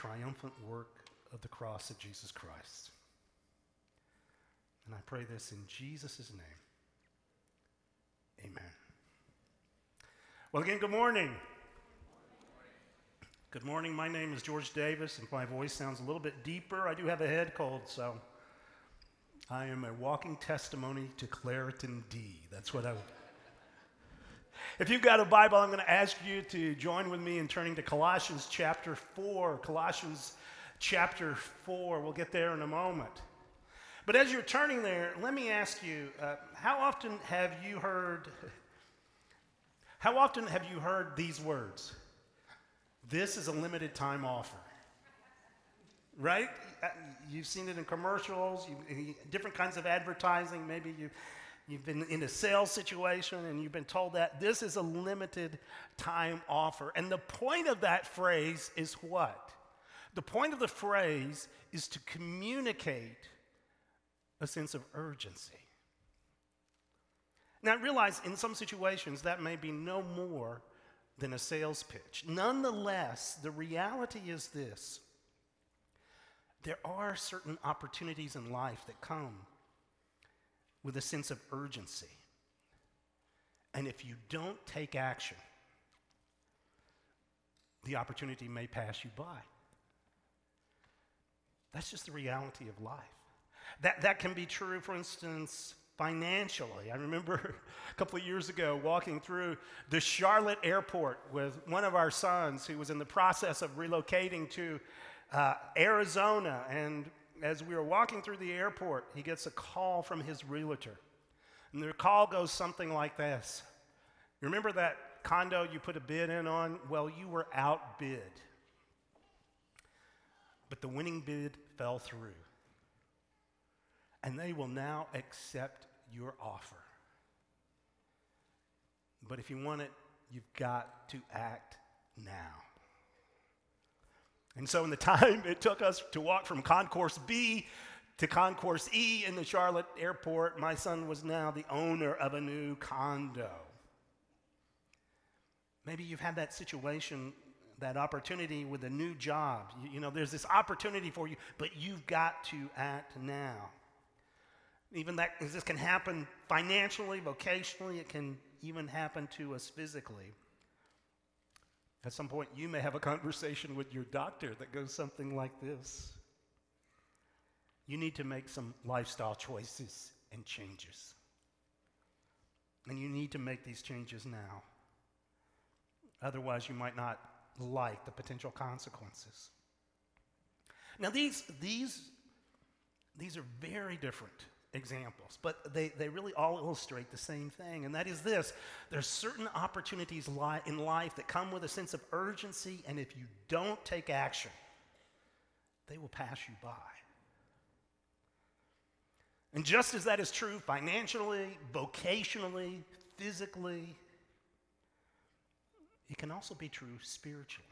triumphant work of the cross of Jesus Christ. And I pray this in Jesus' name. Amen. Well, again, good morning. Good morning. My name is George Davis, and my voice sounds a little bit deeper. I do have a head cold, so I am a walking testimony to Claritin D. That's what I. If you've got a Bible, I'm going to ask you to join with me in turning to Colossians chapter 4. Colossians chapter 4. We'll get there in a moment. But as you're turning there, let me ask you uh, how often have you heard. How often have you heard these words? This is a limited time offer. Right? Uh, you've seen it in commercials, you, different kinds of advertising. Maybe you, you've been in a sales situation and you've been told that this is a limited time offer. And the point of that phrase is what? The point of the phrase is to communicate a sense of urgency. Now, realize in some situations that may be no more than a sales pitch. Nonetheless, the reality is this there are certain opportunities in life that come with a sense of urgency. And if you don't take action, the opportunity may pass you by. That's just the reality of life. That, that can be true, for instance, financially. I remember a couple of years ago walking through the Charlotte airport with one of our sons who was in the process of relocating to uh, Arizona. And as we were walking through the airport, he gets a call from his realtor. And the call goes something like this Remember that condo you put a bid in on? Well, you were outbid. But the winning bid fell through. And they will now accept your offer. But if you want it, you've got to act now. And so, in the time it took us to walk from Concourse B to Concourse E in the Charlotte airport, my son was now the owner of a new condo. Maybe you've had that situation, that opportunity with a new job. You, you know, there's this opportunity for you, but you've got to act now. Even that, this can happen financially, vocationally, it can even happen to us physically. At some point, you may have a conversation with your doctor that goes something like this You need to make some lifestyle choices and changes. And you need to make these changes now. Otherwise, you might not like the potential consequences. Now, these, these, these are very different examples, but they, they really all illustrate the same thing, and that is this there's certain opportunities li- in life that come with a sense of urgency, and if you don't take action, they will pass you by. And just as that is true financially, vocationally, physically, it can also be true spiritually.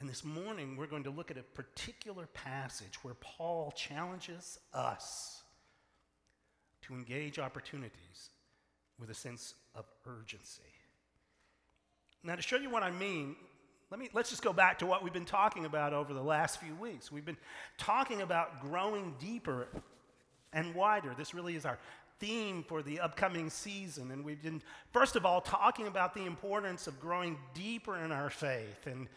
And this morning, we're going to look at a particular passage where Paul challenges us to engage opportunities with a sense of urgency. Now, to show you what I mean, let me, let's just go back to what we've been talking about over the last few weeks. We've been talking about growing deeper and wider. This really is our theme for the upcoming season. And we've been, first of all, talking about the importance of growing deeper in our faith and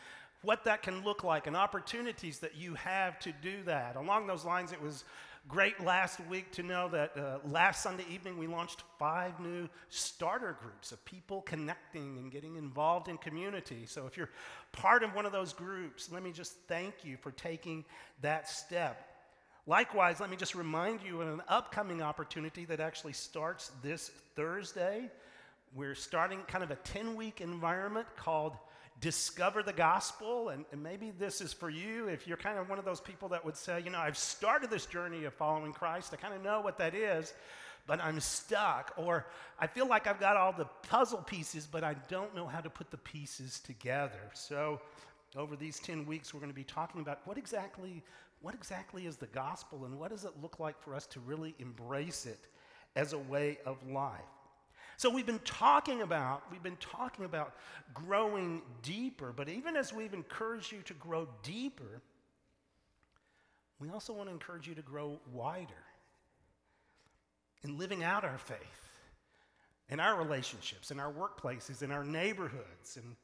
what that can look like and opportunities that you have to do that. Along those lines, it was great last week to know that uh, last Sunday evening we launched five new starter groups of people connecting and getting involved in community. So if you're part of one of those groups, let me just thank you for taking that step. Likewise, let me just remind you of an upcoming opportunity that actually starts this Thursday. We're starting kind of a 10 week environment called discover the gospel. And, and, maybe this is for you if you're kind of one of those people that would say, you know, I've started this journey of following Christ. I kind of know what that is, but I'm stuck. Or I feel like I've got all the puzzle pieces, but I don't know how to put the pieces together. So over these 10 weeks, we're going to be talking about what exactly. What exactly is the gospel, and what does it look like for us to really embrace it as a way of life? So we've been talking about we've been talking about growing deeper, but even as we've encouraged you to grow deeper, we also want to encourage you to grow wider in living out our faith in our relationships, in our workplaces, in our neighborhoods, and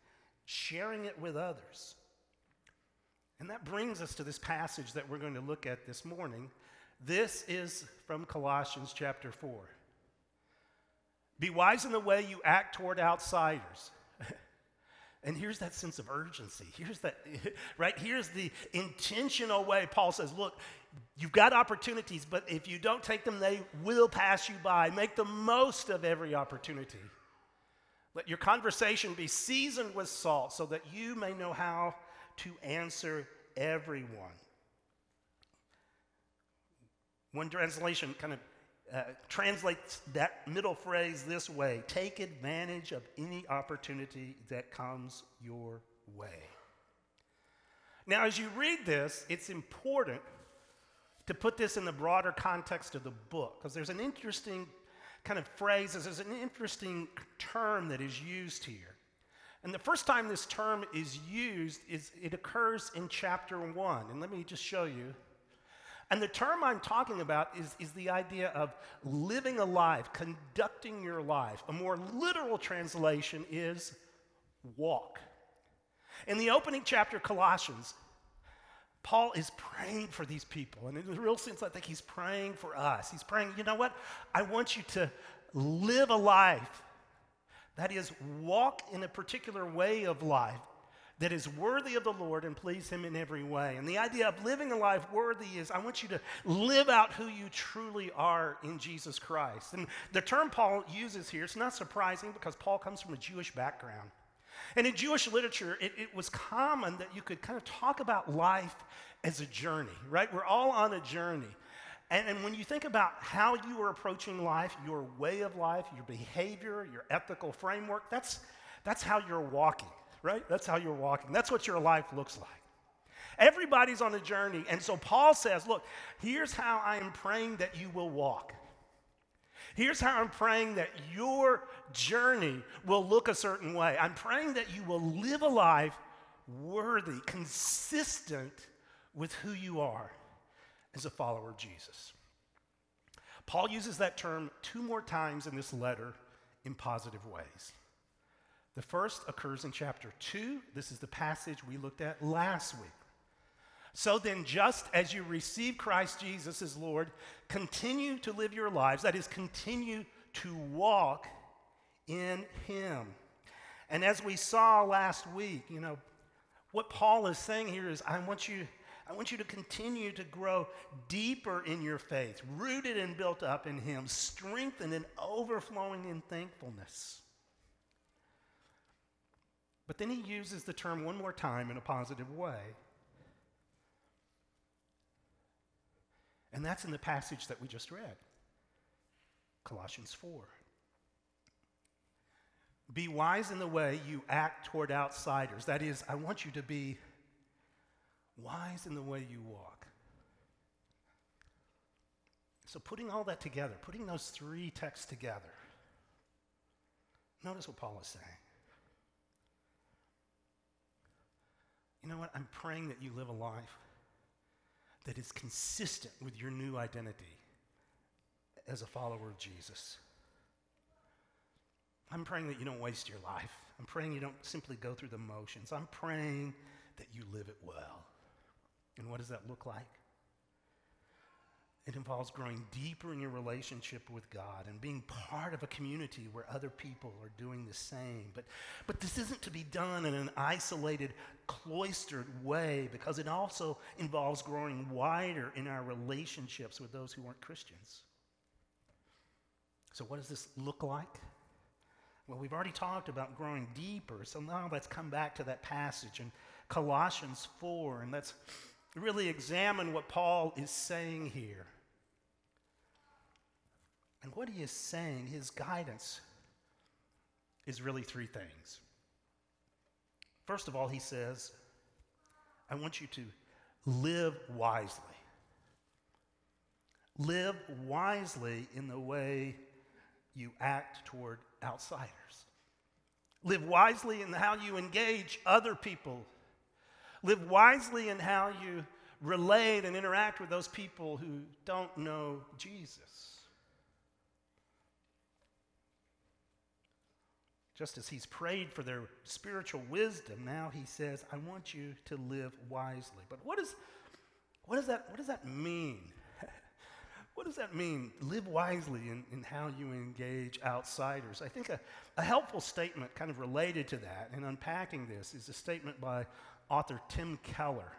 sharing it with others. And that brings us to this passage that we're going to look at this morning. This is from Colossians chapter 4. Be wise in the way you act toward outsiders. and here's that sense of urgency. Here's that, right? Here's the intentional way Paul says, look, you've got opportunities, but if you don't take them, they will pass you by. Make the most of every opportunity. Let your conversation be seasoned with salt so that you may know how to answer everyone. One translation kind of uh, translates that middle phrase this way take advantage of any opportunity that comes your way. Now, as you read this, it's important to put this in the broader context of the book because there's an interesting kind of phrase, there's an interesting term that is used here. And the first time this term is used is it occurs in chapter 1. And let me just show you. And the term I'm talking about is, is the idea of living a life, conducting your life. A more literal translation is walk. In the opening chapter, Colossians, Paul is praying for these people. And in the real sense, I think he's praying for us. He's praying, you know what? I want you to live a life that is, walk in a particular way of life that is worthy of the Lord and please Him in every way. And the idea of living a life worthy is I want you to live out who you truly are in Jesus Christ. And the term Paul uses here, it's not surprising because Paul comes from a Jewish background. And in Jewish literature, it, it was common that you could kind of talk about life as a journey, right? We're all on a journey. And, and, when you think about how you are approaching life, your way of life, your behavior, your ethical framework, that's, that's how you're walking right? That's how you're walking. That's what your life looks like. Everybody's on a journey. And so Paul says, Look, here's how I am praying that you will walk. Here's how I'm praying that your journey will look a certain way. I'm praying that you will live a life worthy, consistent with who you are as a follower of Jesus. Paul uses that term two more times in this letter in positive ways. The first occurs in chapter 2. This is the passage we looked at last week. So then, just as you receive Christ Jesus as Lord, continue to live your lives, that is, continue to walk in Him. And as we saw last week, you know, what Paul is saying here is, I want you. I want you to continue to grow deeper in your faith, rooted and built up in Him, strengthened and overflowing in thankfulness. But then he uses the term one more time in a positive way. And that's in the passage that we just read Colossians 4. Be wise in the way you act toward outsiders. That is, I want you to be wise in the way you walk. So, putting all that together, putting those three texts together, notice what Paul is saying. You know what? I'm praying that you live a life that is consistent with your new identity as a follower of Jesus. I'm praying that you don't waste your life. I'm praying you don't simply go through the motions. I'm praying that you live it well. And what does that look like? It involves growing deeper in your relationship with God and being part of a community where other people are doing the same. But, but this isn't to be done in an isolated, cloistered way because it also involves growing wider in our relationships with those who aren't Christians. So, what does this look like? Well, we've already talked about growing deeper, so now let's come back to that passage in Colossians 4 and let's really examine what Paul is saying here. And what he is saying, his guidance, is really three things. First of all, he says, I want you to live wisely. Live wisely in the way you act toward outsiders. Live wisely in how you engage other people. Live wisely in how you relate and interact with those people who don't know Jesus. Just as he's prayed for their spiritual wisdom, now he says, I want you to live wisely. But what, is, what, does, that, what does that mean? what does that mean? Live wisely in, in how you engage outsiders. I think a, a helpful statement, kind of related to that, and unpacking this, is a statement by author Tim Keller.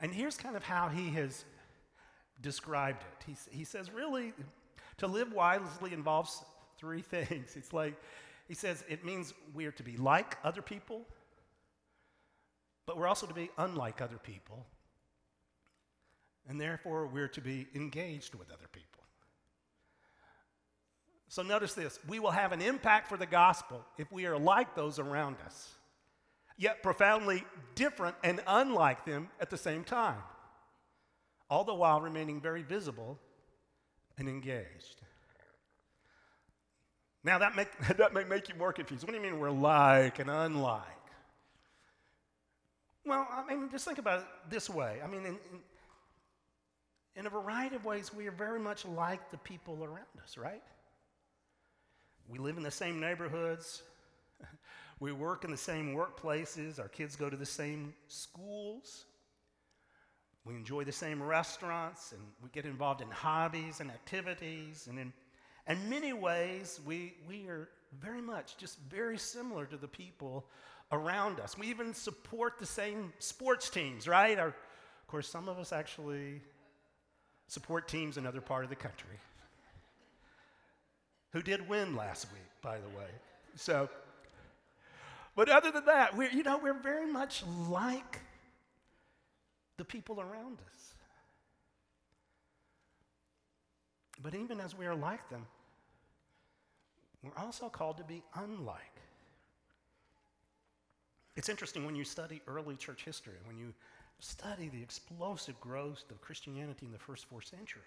And here's kind of how he has described it. He, he says, really, to live wisely involves three things. It's like, he says it means we are to be like other people, but we're also to be unlike other people. And therefore, we're to be engaged with other people. So notice this we will have an impact for the gospel if we are like those around us, yet profoundly different and unlike them at the same time, all the while remaining very visible and engaged. Now, that, make, that may make you more confused. What do you mean we're like and unlike? Well, I mean, just think about it this way. I mean, in, in, in a variety of ways, we are very much like the people around us, right? We live in the same neighborhoods. we work in the same workplaces. Our kids go to the same schools. We enjoy the same restaurants and we get involved in hobbies and activities and in in many ways, we, we are very much just very similar to the people around us. We even support the same sports teams, right? Our, of course, some of us actually support teams in other part of the country who did win last week, by the way. So, but other than that, we're, you know, we're very much like the people around us. But even as we are like them, we're also called to be unlike. It's interesting when you study early church history, when you study the explosive growth of Christianity in the first four centuries.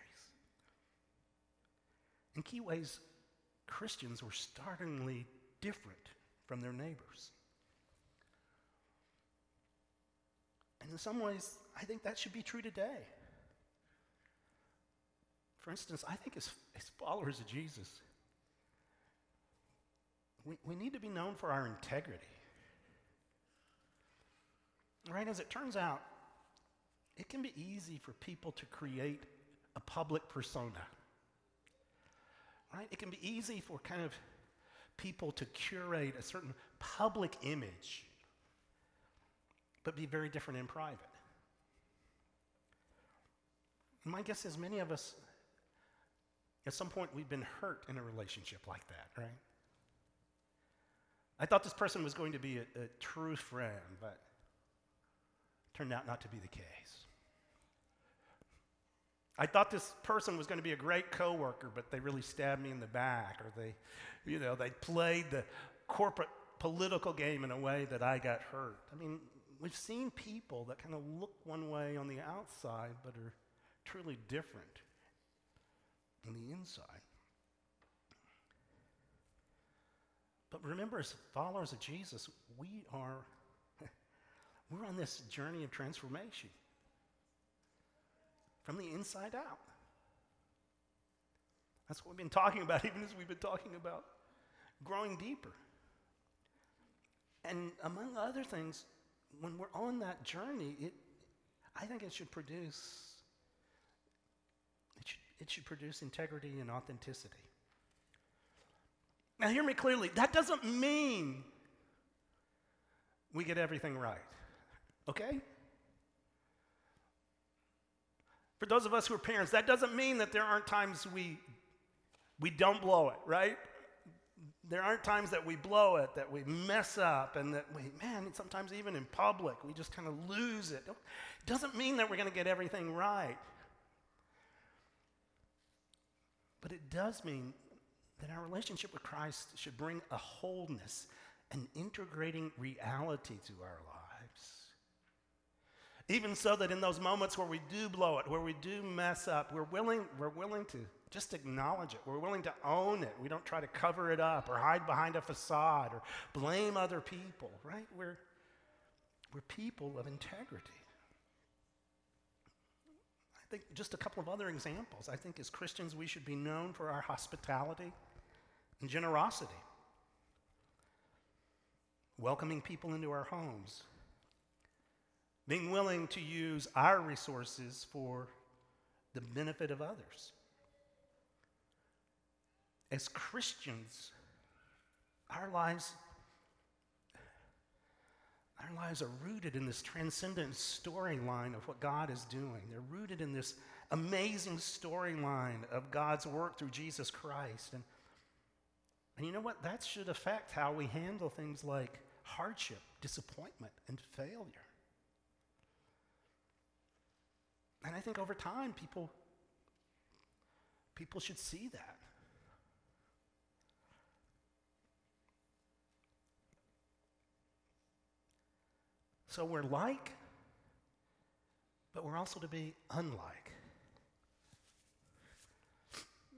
In key ways, Christians were startlingly different from their neighbors. And in some ways, I think that should be true today. For instance, I think as, as followers of Jesus, we, we need to be known for our integrity. Right? As it turns out, it can be easy for people to create a public persona. Right? It can be easy for kind of people to curate a certain public image, but be very different in private. my guess is many of us, at some point, we've been hurt in a relationship like that, right? I thought this person was going to be a, a true friend, but turned out not to be the case. I thought this person was going to be a great coworker, but they really stabbed me in the back, or they, you know, they played the corporate political game in a way that I got hurt. I mean, we've seen people that kind of look one way on the outside, but are truly different on the inside. But remember, as followers of Jesus, we are we're on this journey of transformation from the inside out. That's what we've been talking about, even as we've been talking about growing deeper. And among other things, when we're on that journey, it, I think it should produce it should, it should produce integrity and authenticity. Now, hear me clearly. That doesn't mean we get everything right, okay? For those of us who are parents, that doesn't mean that there aren't times we, we don't blow it, right? There aren't times that we blow it, that we mess up, and that we, man, sometimes even in public, we just kind of lose it. It doesn't mean that we're going to get everything right. But it does mean that our relationship with Christ should bring a wholeness, an integrating reality to our lives. Even so that in those moments where we do blow it, where we do mess up, we're willing, we're willing to just acknowledge it. We're willing to own it. We don't try to cover it up or hide behind a facade or blame other people, right? We're, we're people of integrity. Think just a couple of other examples. I think as Christians, we should be known for our hospitality and generosity, welcoming people into our homes, being willing to use our resources for the benefit of others. As Christians, our lives our lives are rooted in this transcendent storyline of what God is doing. They're rooted in this amazing storyline of God's work through Jesus Christ. And, and you know what? That should affect how we handle things like hardship, disappointment, and failure. And I think over time, people, people should see that. So we're like, but we're also to be unlike.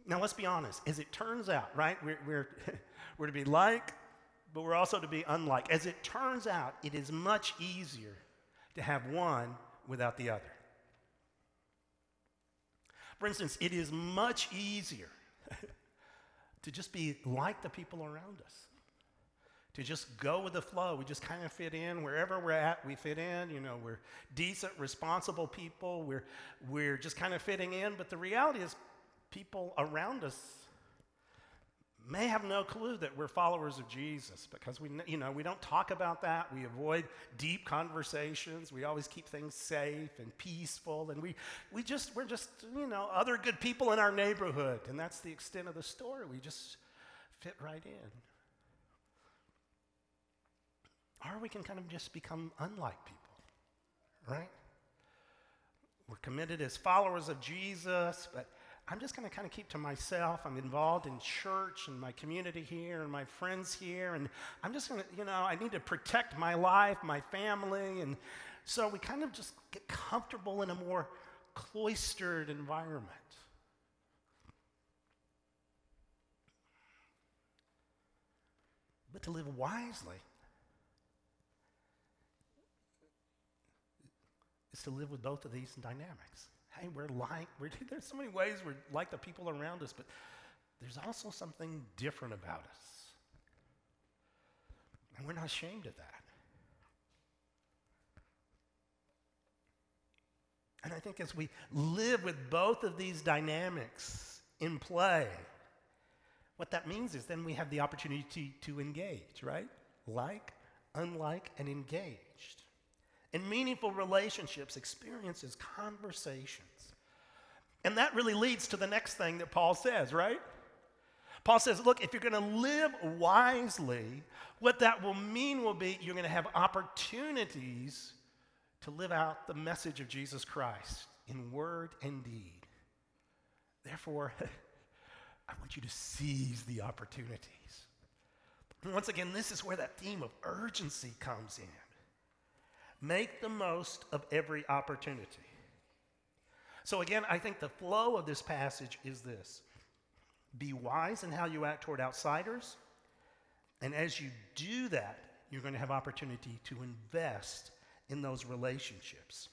Now, let's be honest. As it turns out, right, we're, we're, we're to be like, but we're also to be unlike. As it turns out, it is much easier to have one without the other. For instance, it is much easier to just be like the people around us to just go with the flow. We just kind of fit in wherever we're at. We fit in. You know, we're decent, responsible people. We're we're just kind of fitting in. But the reality is, people around us may have no clue that we're followers of Jesus because we you know we don't talk about that. We avoid deep conversations. We always keep things safe and peaceful. And we we just we're just you know other good people in our neighborhood. And that's the extent of the story. We just fit right in. Or we can kind of just become unlike people, right? We're committed as followers of Jesus, but I'm just going to kind of keep to myself. I'm involved in church and my community here and my friends here, and I'm just going to, you know, I need to protect my life, my family, and so we kind of just get comfortable in a more cloistered environment. But to live wisely, to live with both of these dynamics. Hey, we're like, we're, there's so many ways we're like the people around us, but there's also something different about us. And we're not ashamed of that. And I think as we live with both of these dynamics in play, what that means is then we have the opportunity to, to engage, right? Like, unlike, and engaged in meaningful relationships, experiences, conversations. And that really leads to the next thing that Paul says, right? Paul says, look, if you're going to live wisely, what that will mean will be you're going to have opportunities to live out the message of Jesus Christ in word and deed. Therefore, I want you to seize the opportunities. Once again, this is where that theme of urgency comes in. Make the most of every opportunity. So, again, I think the flow of this passage is this be wise in how you act toward outsiders. And as you do that, you're going to have opportunity to invest in those relationships.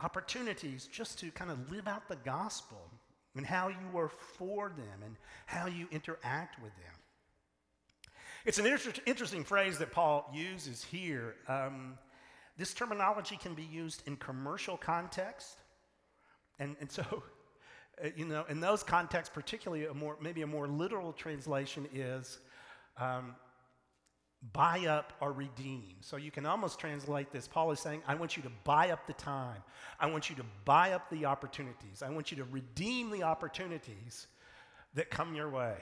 Opportunities just to kind of live out the gospel and how you are for them and how you interact with them. It's an inter- interesting phrase that Paul uses here. Um, this terminology can be used in commercial context. And, and so, uh, you know, in those contexts, particularly a more, maybe a more literal translation is um, buy up or redeem. So you can almost translate this. Paul is saying, I want you to buy up the time. I want you to buy up the opportunities. I want you to redeem the opportunities that come your way.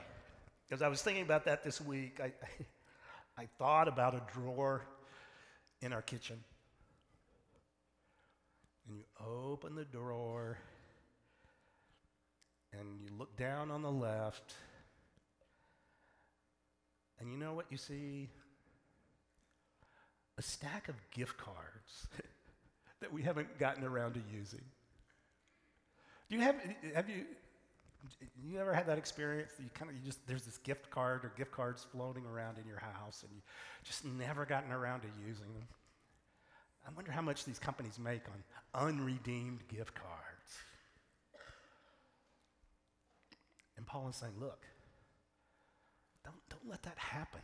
As I was thinking about that this week, I, I thought about a drawer in our kitchen and you open the drawer and you look down on the left and you know what you see? A stack of gift cards that we haven't gotten around to using. Do you have, have you, You ever had that experience? You kind of you just there's this gift card or gift cards floating around in your house, and you just never gotten around to using them. I wonder how much these companies make on unredeemed gift cards. And Paul is saying, look, don't, don't let that happen.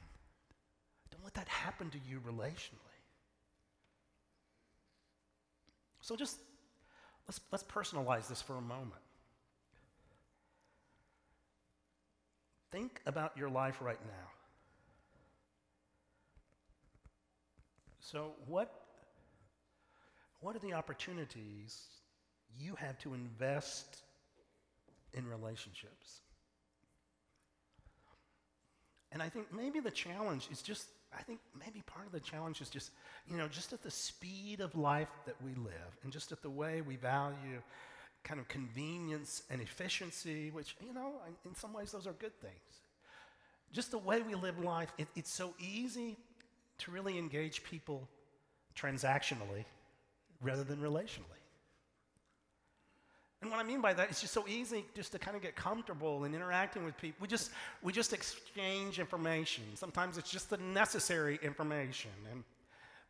Don't let that happen to you relationally. So just let's, let's personalize this for a moment. Think about your life right now. So, what, what are the opportunities you have to invest in relationships? And I think maybe the challenge is just, I think maybe part of the challenge is just, you know, just at the speed of life that we live and just at the way we value kind of convenience and efficiency, which, you know, in some ways those are good things. Just the way we live life, it, it's so easy to really engage people transactionally rather than relationally. And what I mean by that, it's just so easy just to kind of get comfortable in interacting with people. We just, we just exchange information. Sometimes it's just the necessary information. And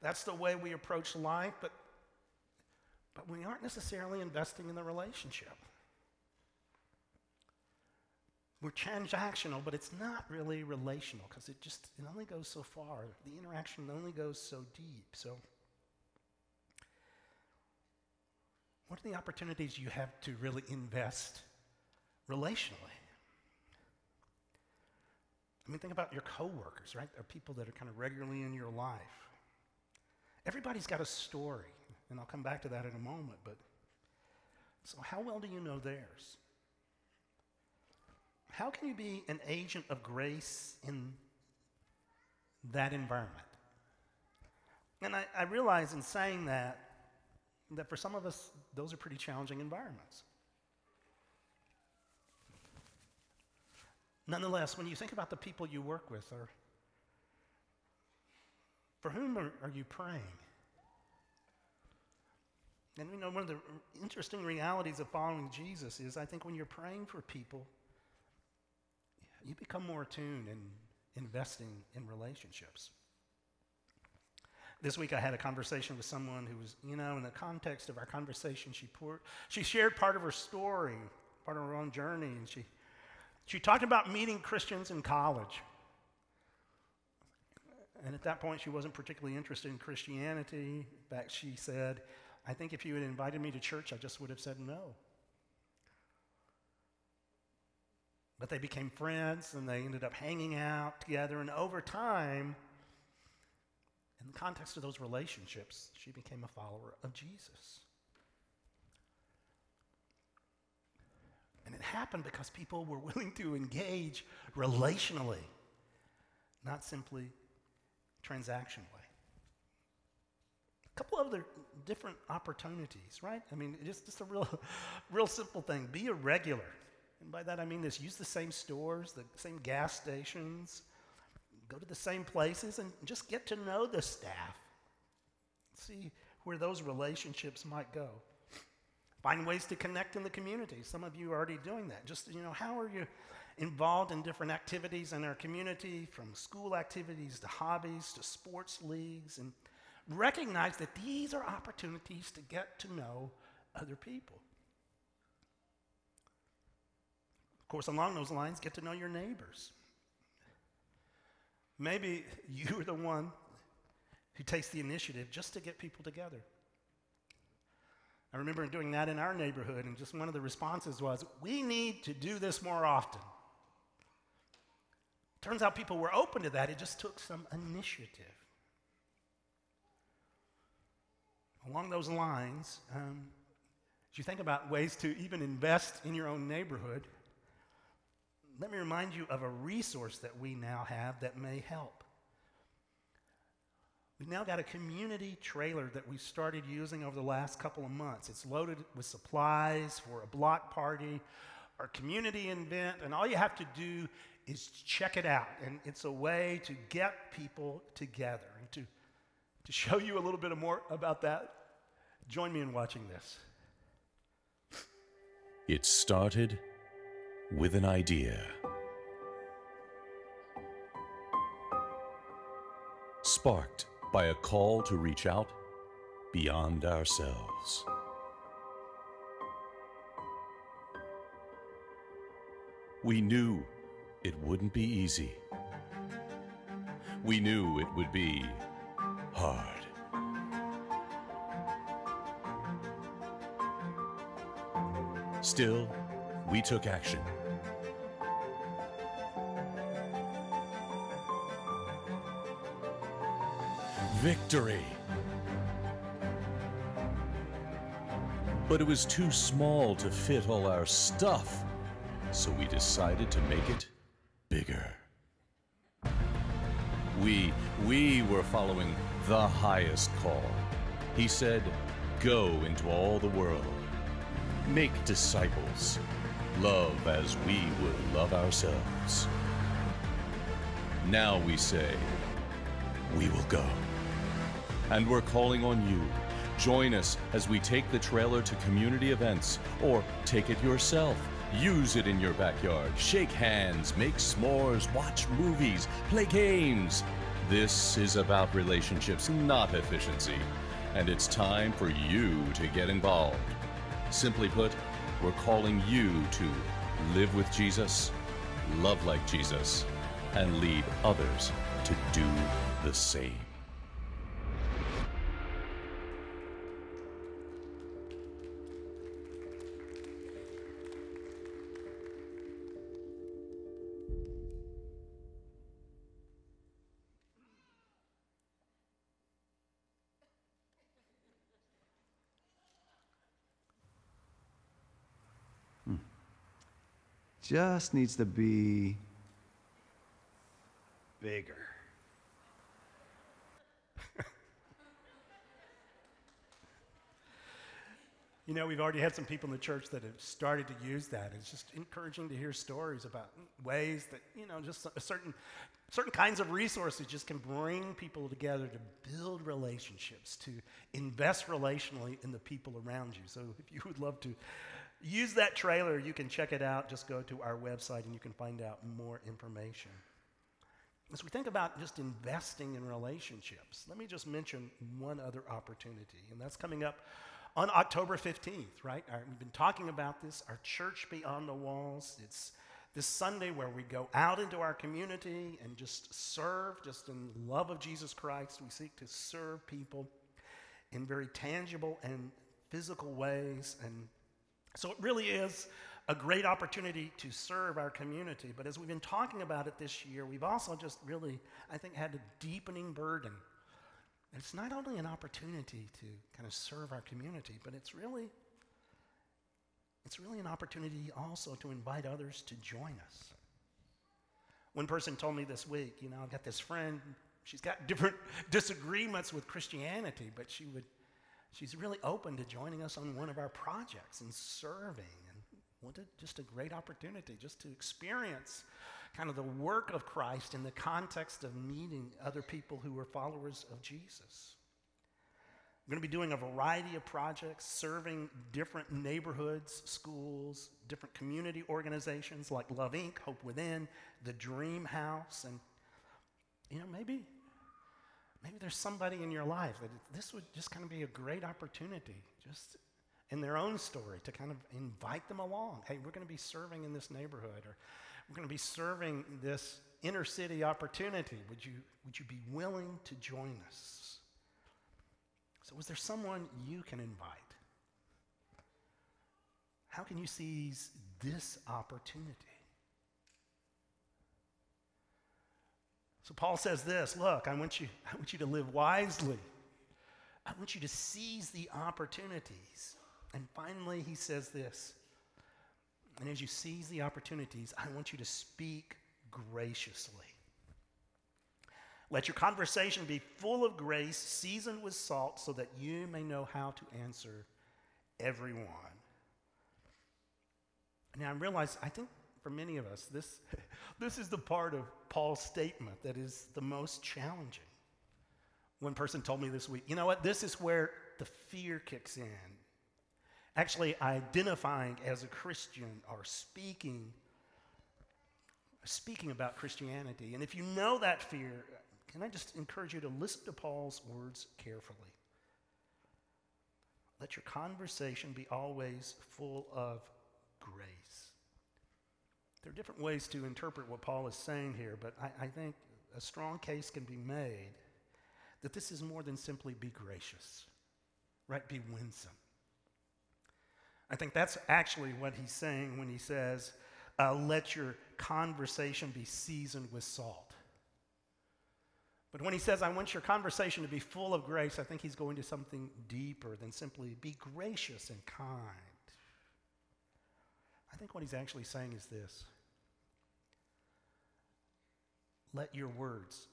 that's the way we approach life, but, but we aren't necessarily investing in the relationship. We're transactional, but it's not really relational because it just it only goes so far. The interaction only goes so deep. So What are the opportunities you have to really invest relationally? I mean, think about your coworkers, right? They're people that are kind of regularly in your life. Everybody's got a story, and I'll come back to that in a moment, but so how well do you know theirs? How can you be an agent of grace in that environment? And I, I realize in saying that, that for some of us, those are pretty challenging environments. Nonetheless, when you think about the people you work with, or for whom are, are you praying? And you know, one of the interesting realities of following Jesus is I think when you're praying for people, you become more attuned and investing in relationships. This week I had a conversation with someone who was, you know, in the context of our conversation, she, poured, she shared part of her story, part of her own journey, and she, she talked about meeting Christians in college. And at that point, she wasn't particularly interested in Christianity. In fact, she said, I think if you had invited me to church, I just would have said no. But they became friends and they ended up hanging out together. And over time, in the context of those relationships, she became a follower of Jesus. And it happened because people were willing to engage relationally, not simply transactionally. A couple other different opportunities, right? I mean, just, just a real, real simple thing. Be a regular. And by that I mean this use the same stores, the same gas stations, go to the same places and just get to know the staff. See where those relationships might go. Find ways to connect in the community. Some of you are already doing that. Just, you know, how are you involved in different activities in our community, from school activities to hobbies to sports leagues, and recognize that these are opportunities to get to know other people. Of course, along those lines, get to know your neighbors. Maybe you're the one who takes the initiative just to get people together. I remember doing that in our neighborhood, and just one of the responses was, We need to do this more often. Turns out people were open to that, it just took some initiative. Along those lines, um, as you think about ways to even invest in your own neighborhood, let me remind you of a resource that we now have that may help. We've now got a community trailer that we started using over the last couple of months. It's loaded with supplies for a block party or community event, and all you have to do is check it out. And it's a way to get people together. And to, to show you a little bit more about that, join me in watching this. It started with an idea. Sparked by a call to reach out beyond ourselves. We knew it wouldn't be easy. We knew it would be hard. Still, we took action. Victory! But it was too small to fit all our stuff, so we decided to make it bigger. We, we were following the highest call. He said, Go into all the world, make disciples, love as we would love ourselves. Now we say, We will go. And we're calling on you. Join us as we take the trailer to community events, or take it yourself. Use it in your backyard. Shake hands, make s'mores, watch movies, play games. This is about relationships, not efficiency. And it's time for you to get involved. Simply put, we're calling you to live with Jesus, love like Jesus, and lead others to do the same. Just needs to be bigger. You know, we've already had some people in the church that have started to use that. It's just encouraging to hear stories about ways that, you know, just certain, certain kinds of resources just can bring people together to build relationships, to invest relationally in the people around you. So if you would love to use that trailer. You can check it out. Just go to our website and you can find out more information. As we think about just investing in relationships, let me just mention one other opportunity, and that's coming up on October 15th, right? Our, we've been talking about this, our church beyond the walls. It's this Sunday where we go out into our community and just serve, just in love of Jesus Christ. We seek to serve people in very tangible and physical ways and so it really is a great opportunity to serve our community. But as we've been talking about it this year, we've also just really, I think, had a deepening burden. And it's not only an opportunity to kind of serve our community, but it's really it's really an opportunity also to invite others to join us. One person told me this week, you know, I've got this friend, she's got different disagreements with Christianity, but she would she's really open to joining us on one of our projects and serving. And what a, just a great opportunity just to experience kind of the work of Christ in the context of meeting other people who are followers of Jesus. We're going to be doing a variety of projects, serving different neighborhoods, schools, different community organizations like Love Inc., Hope Within, the Dream House, and you know, maybe maybe there's somebody in your life that this would just kind of be a great opportunity, just in their own story, to kind of invite them along. Hey, we're going to be serving in this neighborhood, or we're going to be serving this inner city opportunity. Would you, would you be willing to join us? So, is there someone you can invite? How can you seize this opportunity? So Paul says this look, I want you, I want you to live wisely. I want you to seize the opportunities. And finally, he says this. And as you seize the opportunities, I want you to speak graciously. Let your conversation be full of grace, seasoned with salt, so that you may know how to answer everyone. Now, I realize, I think for many of us, this, this is the part of Paul's statement that is the most challenging. One person told me this week, you know what, this is where the fear kicks in. Actually, identifying as a Christian or speaking speaking about Christianity. And if you know that fear, can I just encourage you to listen to Paul's words carefully? Let your conversation be always full of grace. There are different ways to interpret what Paul is saying here, but I, I think a strong case can be made that this is more than simply be gracious, right? Be winsome. I think that's actually what he's saying when he says, uh, let your conversation be seasoned with salt. But when he says, I want your conversation to be full of grace, I think he's going to something deeper than simply be gracious and kind. I think what he's actually saying is this let your words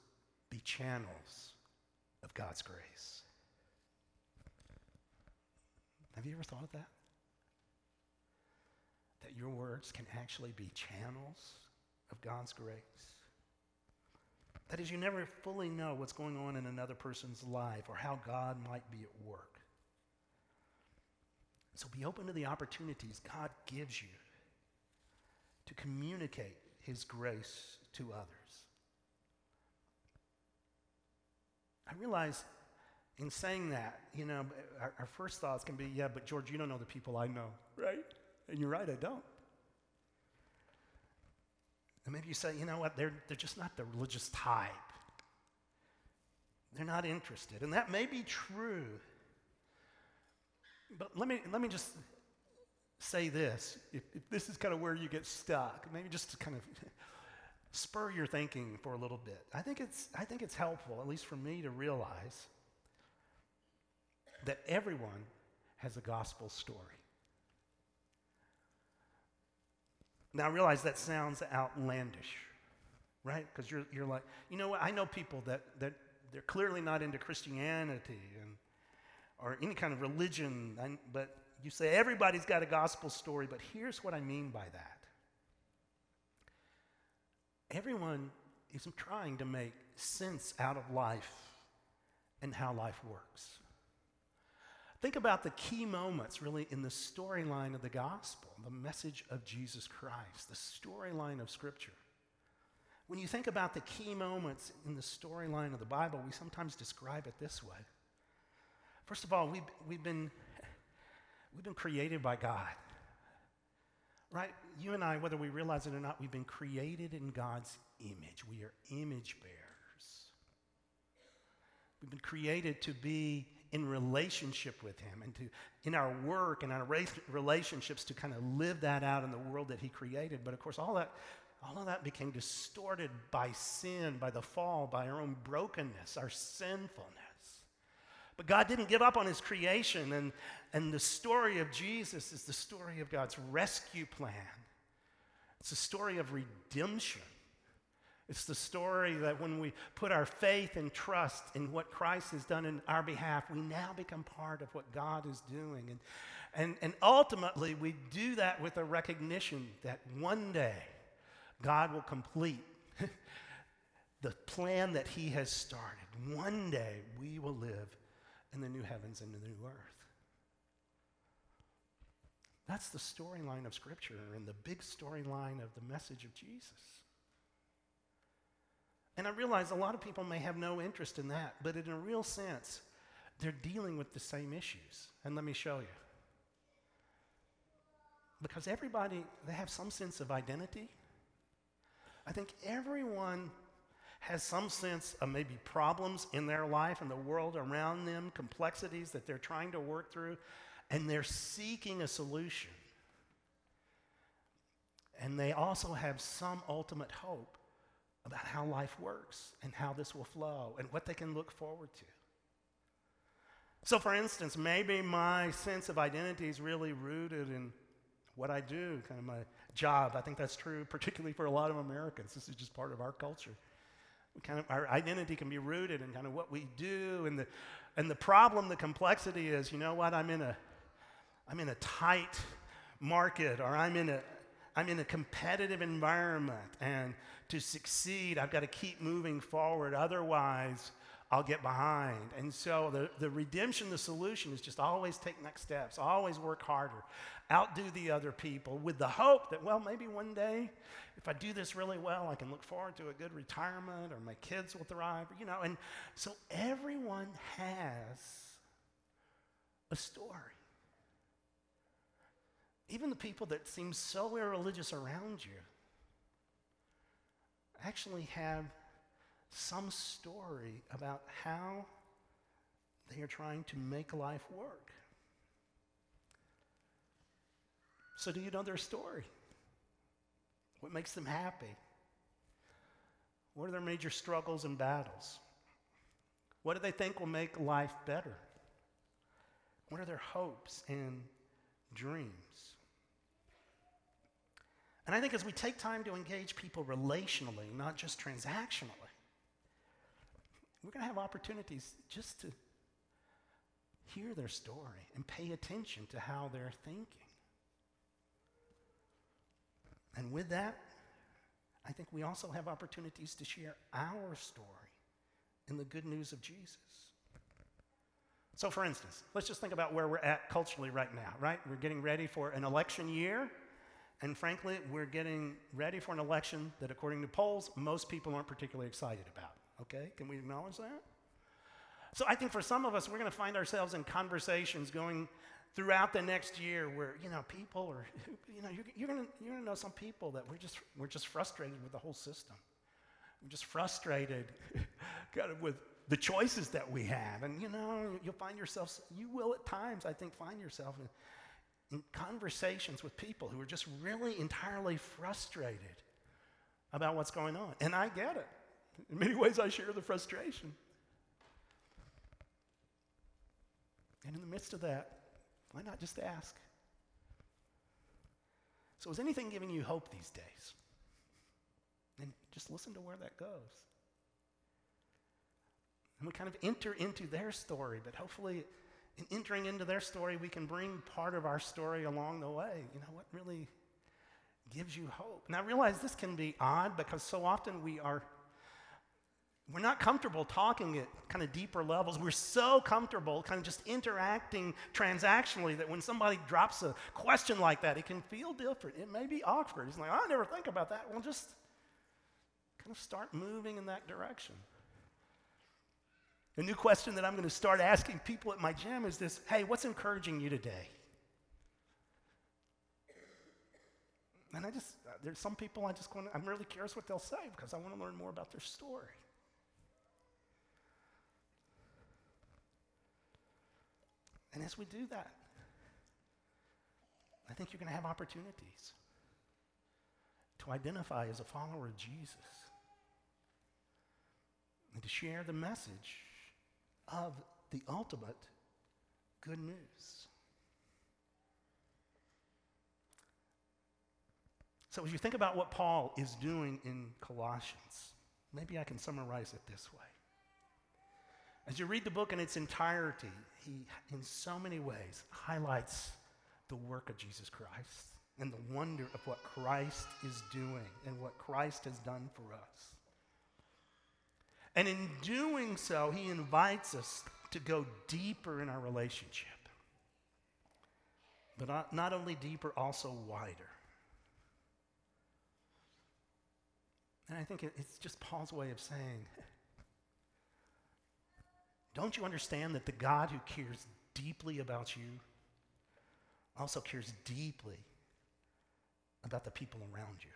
be channels of God's grace. Have you ever thought of that? That your words can actually be channels of God's grace. That is, you never fully know what's going on in another person's life or how God might be at work. So be open to the opportunities God gives you to communicate His grace to others. I realize in saying that, you know, our, our, first thoughts can be, yeah, but George, you don't know the people I know, right? And you're right, I don't. And maybe you say, you know what, they're, they're just not the religious type. They're not interested. And that may be true. But let me, let me just say this. If, if this is kind of where you get stuck, maybe just to kind of spur your thinking for a little bit. I think it's, I think it's helpful, at least for me, to realize that everyone has a gospel story. Now, I realize that sounds outlandish, right? Because you're, you're like, you know what? I know people that, that they're clearly not into Christianity and, or any kind of religion, but you say everybody's got a gospel story, but here's what I mean by that. Everyone is trying to make sense out of life and how life works. Think about the key moments, really, in the storyline of the gospel, the message of Jesus Christ, the storyline of Scripture. When you think about the key moments in the storyline of the Bible, we sometimes describe it this way. First of all, we've, we've, been, we've been created by God. Right? You and I, whether we realize it or not, we've been created in God's image. We are image bearers. We've been created to be in relationship with Him and to, in our work and our relationships, to kind of live that out in the world that He created. But of course, all that, all of that became distorted by sin, by the fall, by our own brokenness, our sinfulness. But God didn't give up on His creation, and, and the story of Jesus is the story of God's rescue plan. It's a story of redemption. It's the story that when we put our faith and trust in what Christ has done in our behalf, we now become part of what God is doing. And, and, and ultimately, we do that with a recognition that one day God will complete the plan that He has started. One day we will live in the new heavens and the new earth. That's the storyline of Scripture and the big storyline of the message of Jesus. And I realize a lot of people may have no interest in that, but in a real sense, they're dealing with the same issues. And let me show you. Because everybody, they have some sense of identity. I think everyone has some sense of maybe problems in their life and the world around them, complexities that they're trying to work through, and they're seeking a solution. And they also have some ultimate hope about how life works and how this will flow and what they can look forward to. So, for instance, maybe my sense of identity is really rooted in what I do, kind of my job. I think that's true, particularly for a lot of Americans. This is just part of our culture. Kind of, our identity can be rooted in kind of what we do, and the, and the problem, the complexity is, you know what? I'm in a, I'm in a tight market, or I'm in a, I'm in a competitive environment, and to succeed, I've got to keep moving forward. Otherwise, I'll get behind. And so the, the redemption, the solution is just always take next steps, always work harder, outdo the other people with the hope that, well, maybe one day if I do this really well, I can look forward to a good retirement or my kids will thrive, you know. And so everyone has a story. Even the people that seem so irreligious around you actually have some story about how they are trying to make life work. So, do you know their story? What makes them happy? What are their major struggles and battles? What do they think will make life better? What are their hopes and dreams? And I think as we take time to engage people relationally, not just transactionally, we're going to have opportunities just to hear their story and pay attention to how they're thinking. And with that, I think we also have opportunities to share our story in the good news of Jesus. So, for instance, let's just think about where we're at culturally right now, right? We're getting ready for an election year, and frankly, we're getting ready for an election that, according to polls, most people aren't particularly excited about. Okay? Can we acknowledge that? So, I think for some of us, we're going to find ourselves in conversations going throughout the next year where you know people are you know you're, you're going you're gonna know some people that we're just we're just frustrated with the whole system we're just frustrated kind of with the choices that we have and you know you'll find yourself you will at times i think find yourself in, in conversations with people who are just really entirely frustrated about what's going on and i get it in many ways i share the frustration and in the midst of that why not just ask? So, is anything giving you hope these days? And just listen to where that goes. And we kind of enter into their story, but hopefully, in entering into their story, we can bring part of our story along the way. You know, what really gives you hope? Now, I realize this can be odd because so often we are we're not comfortable talking at kind of deeper levels. We're so comfortable kind of just interacting transactionally that when somebody drops a question like that, it can feel different. It may be awkward. It's like, I never think about that. Well, just kind of start moving in that direction. A new question that I'm going to start asking people at my gym is this Hey, what's encouraging you today? And I just, uh, there's some people I just want to, I'm really curious what they'll say because I want to learn more about their story. And as we do that, I think you're going to have opportunities to identify as a follower of Jesus and to share the message of the ultimate good news. So, as you think about what Paul is doing in Colossians, maybe I can summarize it this way. As you read the book in its entirety, he, in so many ways, highlights the work of Jesus Christ and the wonder of what Christ is doing and what Christ has done for us. And in doing so, he invites us to go deeper in our relationship. But not, not only deeper, also wider. And I think it, it's just Paul's way of saying, don't you understand that the God who cares deeply about you also cares deeply about the people around you?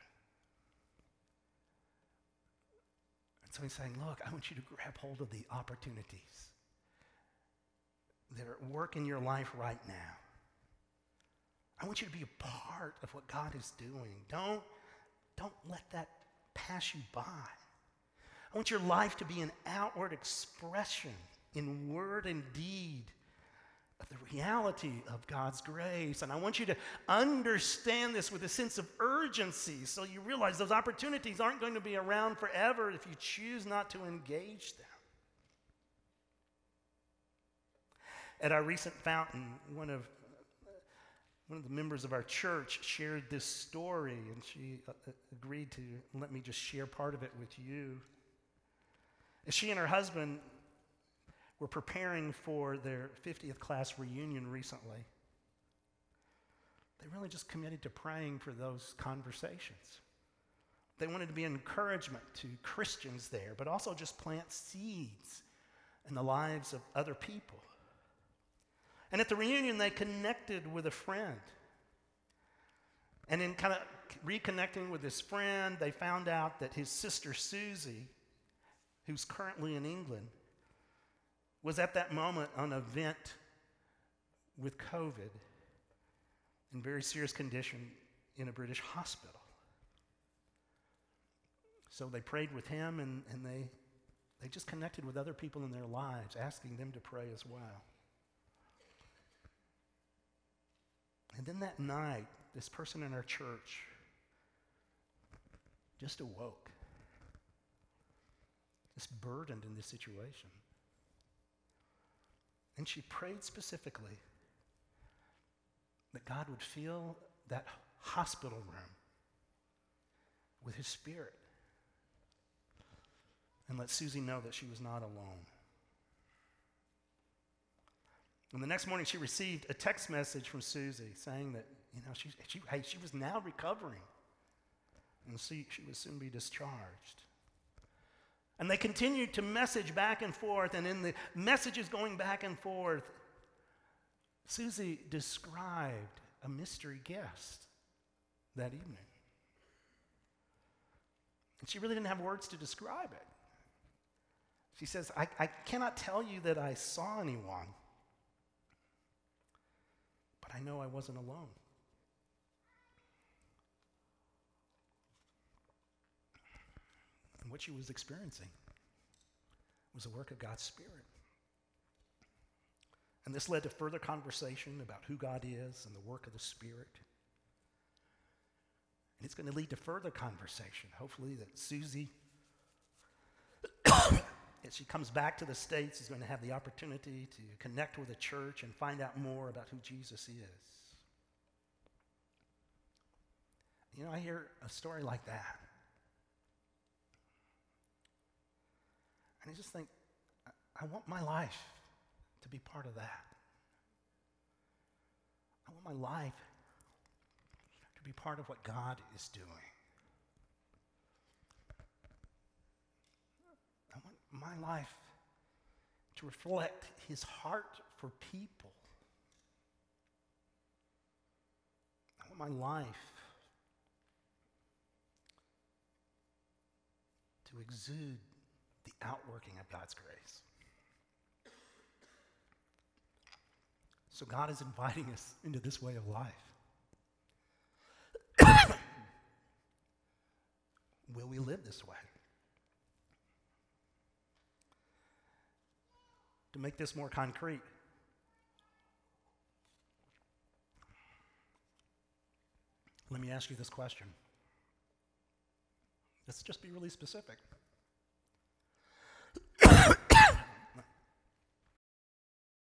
And so he's saying, Look, I want you to grab hold of the opportunities that are at work in your life right now. I want you to be a part of what God is doing. Don't, don't let that pass you by. I want your life to be an outward expression in word and deed of the reality of God's grace. And I want you to understand this with a sense of urgency so you realize those opportunities aren't going to be around forever if you choose not to engage them. At our recent fountain, one of one of the members of our church shared this story, and she uh, uh agreed to let me just share part of it with you. She and her husband were preparing for their 50th class reunion recently, they really just committed to praying for those conversations. They wanted to be an encouragement to Christians there, but also just plant seeds in the lives of other people. And at the reunion, they connected with a friend. And in kind of reconnecting with this friend, they found out that his sister Susie, who's currently in England, was at that moment on a vent with COVID in very serious condition in a British hospital. So they prayed with him and, and they, they just connected with other people in their lives, asking them to pray as well. And then that night, this person in our church just awoke, just burdened in this situation. And she prayed specifically that God would fill that hospital room with His Spirit and let Susie know that she was not alone. And the next morning, she received a text message from Susie saying that, you know, she, she, hey, she was now recovering and she, she would soon be discharged. And they continued to message back and forth, and in the messages going back and forth, Susie described a mystery guest that evening. And she really didn't have words to describe it. She says, I, I cannot tell you that I saw anyone, but I know I wasn't alone. And what she was experiencing was a work of God's Spirit. And this led to further conversation about who God is and the work of the Spirit. And it's going to lead to further conversation, hopefully, that Susie, as she comes back to the States, is going to have the opportunity to connect with a church and find out more about who Jesus is. You know, I hear a story like that. And I just think, I want my life to be part of that. I want my life to be part of what God is doing. I want my life to reflect his heart for people. I want my life to exude the outworking of God's grace. So God is inviting us into this way of life. Will we live this way? To make this more concrete, let me ask you this question. Let's just be really specific.